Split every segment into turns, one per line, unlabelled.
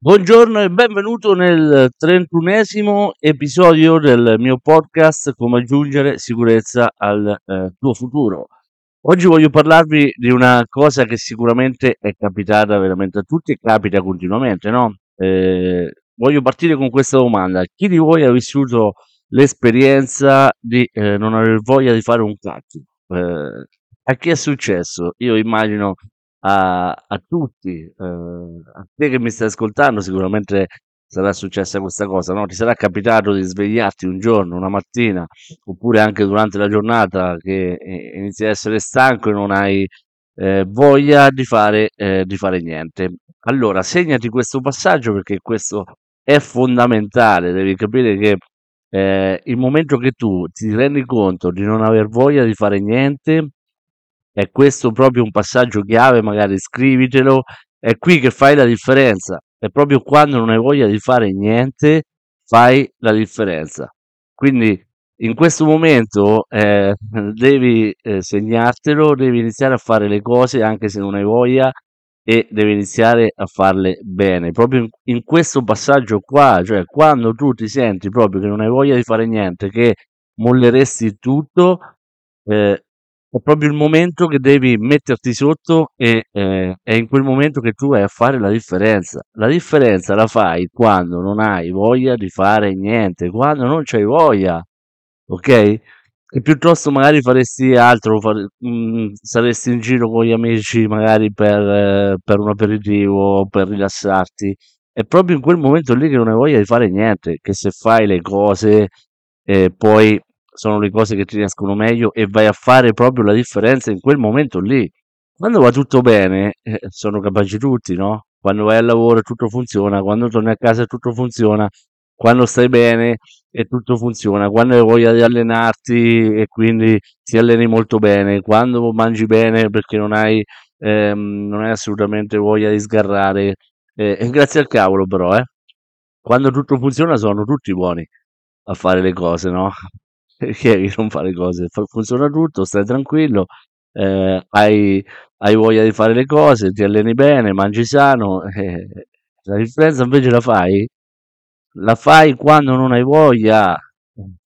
Buongiorno e benvenuto nel trentunesimo episodio del mio podcast Come aggiungere sicurezza al eh, tuo futuro. Oggi voglio parlarvi di una cosa che sicuramente è capitata veramente a tutti e capita continuamente, no? Eh, voglio partire con questa domanda. Chi di voi ha vissuto l'esperienza di eh, non aver voglia di fare un cazzo? Eh, a chi è successo? Io immagino a, a tutti, eh, a te che mi stai ascoltando, sicuramente sarà successa questa cosa, no? Ti sarà capitato di svegliarti un giorno, una mattina, oppure anche durante la giornata che eh, inizi a essere stanco e non hai eh, voglia di fare, eh, di fare niente. Allora, segnati questo passaggio perché questo è fondamentale, devi capire che eh, il momento che tu ti rendi conto di non aver voglia di fare niente, è questo proprio un passaggio chiave, magari scrivitelo, è qui che fai la differenza, è proprio quando non hai voglia di fare niente, fai la differenza. Quindi in questo momento eh, devi eh, segnartelo, devi iniziare a fare le cose anche se non hai voglia e devi iniziare a farle bene. Proprio in, in questo passaggio qua, cioè quando tu ti senti proprio che non hai voglia di fare niente, che molleresti tutto, eh, è proprio il momento che devi metterti sotto e eh, è in quel momento che tu vai a fare la differenza. La differenza la fai quando non hai voglia di fare niente, quando non c'hai voglia, ok? E piuttosto magari faresti altro, fare, mh, mm, saresti in giro con gli amici magari per, eh, per un aperitivo, per rilassarti. È proprio in quel momento lì che non hai voglia di fare niente, che se fai le cose eh, poi sono le cose che ti riescono meglio e vai a fare proprio la differenza in quel momento lì. Quando va tutto bene, eh, sono capaci tutti, no? Quando vai al lavoro tutto funziona, quando torni a casa tutto funziona, quando stai bene e tutto funziona, quando hai voglia di allenarti e quindi ti alleni molto bene, quando mangi bene perché non hai, ehm, non hai assolutamente voglia di sgarrare, eh, grazie al cavolo però, eh. Quando tutto funziona sono tutti buoni a fare le cose, no? È che non fa le cose? funziona tutto, stai tranquillo, eh, hai, hai, voglia di fare le cose, ti alleni bene, mangi sano. Eh, la differenza invece la fai? La fai quando non hai voglia,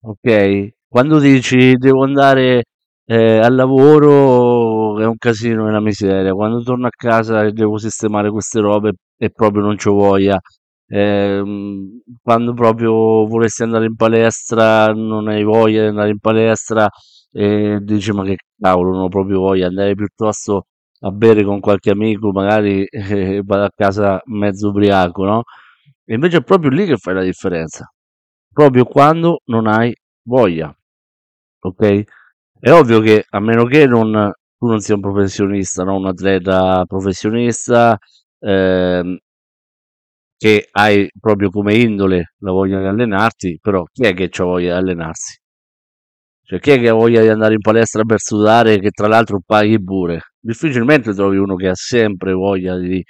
ok? Quando dici devo andare eh, al lavoro è un casino, è una miseria. Quando torno a casa e devo sistemare queste robe e proprio non c'ho voglia. Ehm, quando proprio vorresti andare in palestra, non hai voglia di andare in palestra e dici ma che cavolo, non ho proprio voglia, andare piuttosto a bere con qualche amico, magari eh, vado a casa mezzo ubriaco, no? E invece è proprio lì che fai la differenza, proprio quando non hai voglia, ok? È ovvio che a meno che non, tu non sia un professionista, no? un atleta professionista, ehm, che hai proprio come indole la voglia di allenarti, però chi è che ha voglia di allenarsi? Cioè, chi è che ha voglia di andare in palestra per sudare che tra l'altro paghi pure? Difficilmente trovi uno che ha sempre voglia di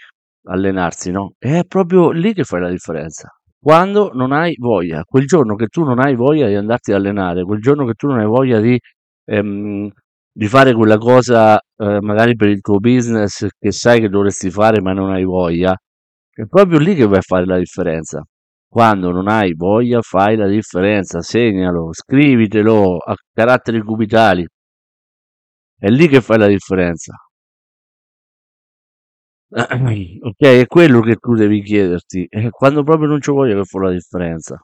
allenarsi, no? E è proprio lì che fai la differenza. Quando non hai voglia, quel giorno che tu non hai voglia di andarti ad allenare, quel giorno che tu non hai voglia di, ehm, di fare quella cosa eh, magari per il tuo business che sai che dovresti fare ma non hai voglia, è proprio lì che vai a fare la differenza. Quando non hai voglia, fai la differenza. Segnalo, scrivitelo a caratteri cubitali. È lì che fai la differenza. ok, è quello che tu devi chiederti. E quando proprio non c'è voglia che fa la differenza.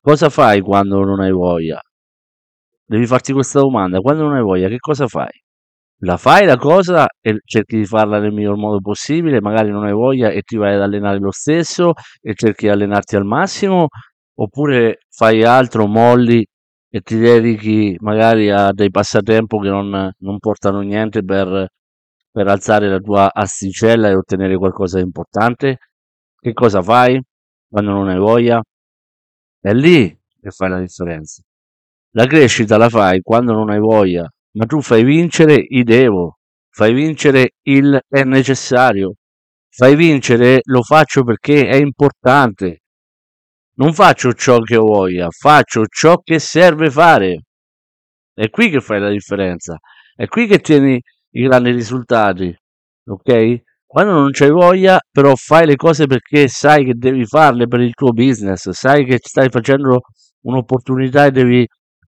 Cosa fai quando non hai voglia? Devi farti questa domanda. Quando non hai voglia, che cosa fai? La fai la cosa e cerchi di farla nel miglior modo possibile, magari non hai voglia e ti vai ad allenare lo stesso e cerchi di allenarti al massimo, oppure fai altro, molli e ti dedichi magari a dei passatempo che non, non portano niente per, per alzare la tua asticella e ottenere qualcosa di importante. Che cosa fai quando non hai voglia? È lì che fai la differenza. La crescita la fai quando non hai voglia ma tu fai vincere i devo, fai vincere il è necessario, fai vincere lo faccio perché è importante. Non faccio ciò che voglia, faccio ciò che serve fare. È qui che fai la differenza, è qui che tieni i grandi risultati, ok? quando non c'hai voglia, però fai le cose perché sai che devi farle per il tuo business, sai che stai facendo un'opportunità e devi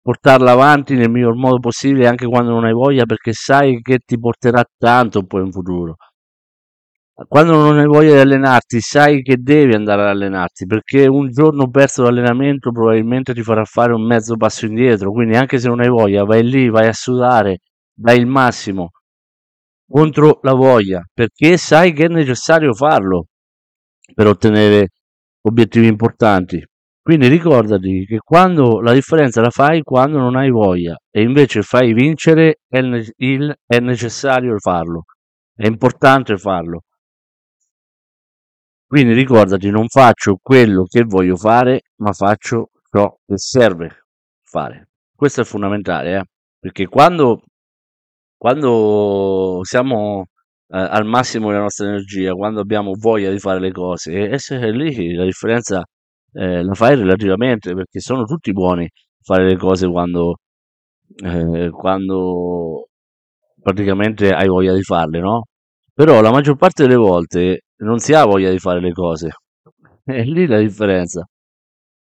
portarla avanti nel miglior modo possibile anche quando non hai voglia perché sai che ti porterà tanto poi in futuro. Quando non hai voglia di allenarti, sai che devi andare ad allenarti perché un giorno perso l'allenamento probabilmente ti farà fare un mezzo passo indietro. Quindi, anche se non hai voglia, vai lì, vai a sudare, dai il massimo contro la voglia perché sai che è necessario farlo per ottenere obiettivi importanti. Quindi ricordati che quando la differenza la fai quando non hai voglia e invece fai vincere è, ne- il, è necessario farlo, è importante farlo. Quindi ricordati, non faccio quello che voglio fare, ma faccio ciò che serve fare. Questo è fondamentale, eh? perché quando, quando siamo eh, al massimo della nostra energia, quando abbiamo voglia di fare le cose, e, e lì la differenza eh, la fai relativamente, perché sono tutti buoni a fare le cose quando, eh, quando praticamente hai voglia di farle, no? Però la maggior parte delle volte non si ha voglia di fare le cose. È lì la differenza.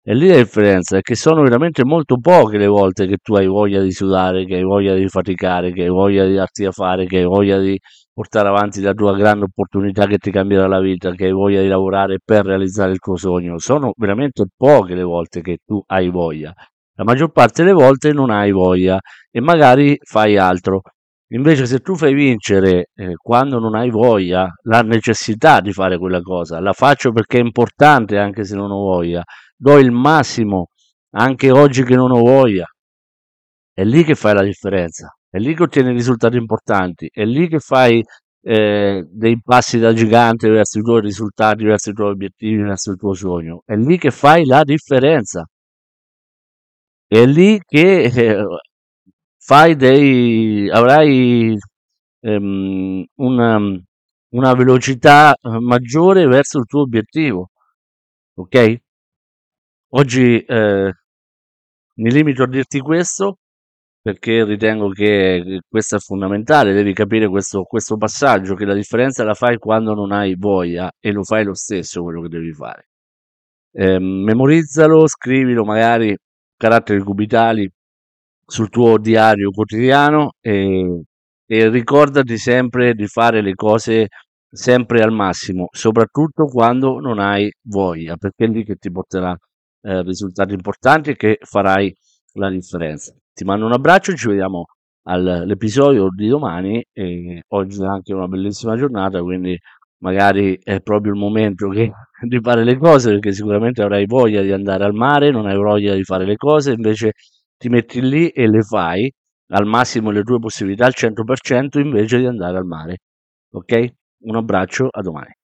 E lì la differenza è che sono veramente molto poche le volte che tu hai voglia di sudare, che hai voglia di faticare, che hai voglia di darti da fare, che hai voglia di portare avanti la tua grande opportunità che ti cambierà la vita, che hai voglia di lavorare per realizzare il tuo sogno. Sono veramente poche le volte che tu hai voglia. La maggior parte delle volte non hai voglia e magari fai altro. Invece se tu fai vincere eh, quando non hai voglia la necessità di fare quella cosa, la faccio perché è importante anche se non ho voglia, do il massimo anche oggi che non ho voglia, è lì che fai la differenza, è lì che ottieni risultati importanti, è lì che fai eh, dei passi da gigante verso i tuoi risultati, verso i tuoi obiettivi, verso il tuo sogno, è lì che fai la differenza. È lì che eh, fai dei, avrai ehm, una, una velocità eh, maggiore verso il tuo obiettivo. Ok? Oggi eh, mi limito a dirti questo perché ritengo che questo è fondamentale, devi capire questo, questo passaggio, che la differenza la fai quando non hai voglia e lo fai lo stesso quello che devi fare. Eh, memorizzalo, scrivilo magari caratteri cubitali sul tuo diario quotidiano e, e ricordati sempre di fare le cose sempre al massimo, soprattutto quando non hai voglia, perché è lì che ti porterà eh, risultati importanti e che farai la differenza. Ti mando un abbraccio, ci vediamo all'episodio di domani e oggi è anche una bellissima giornata, quindi magari è proprio il momento che, di fare le cose perché sicuramente avrai voglia di andare al mare, non hai voglia di fare le cose, invece ti metti lì e le fai al massimo le tue possibilità al 100% invece di andare al mare. Ok? Un abbraccio, a domani.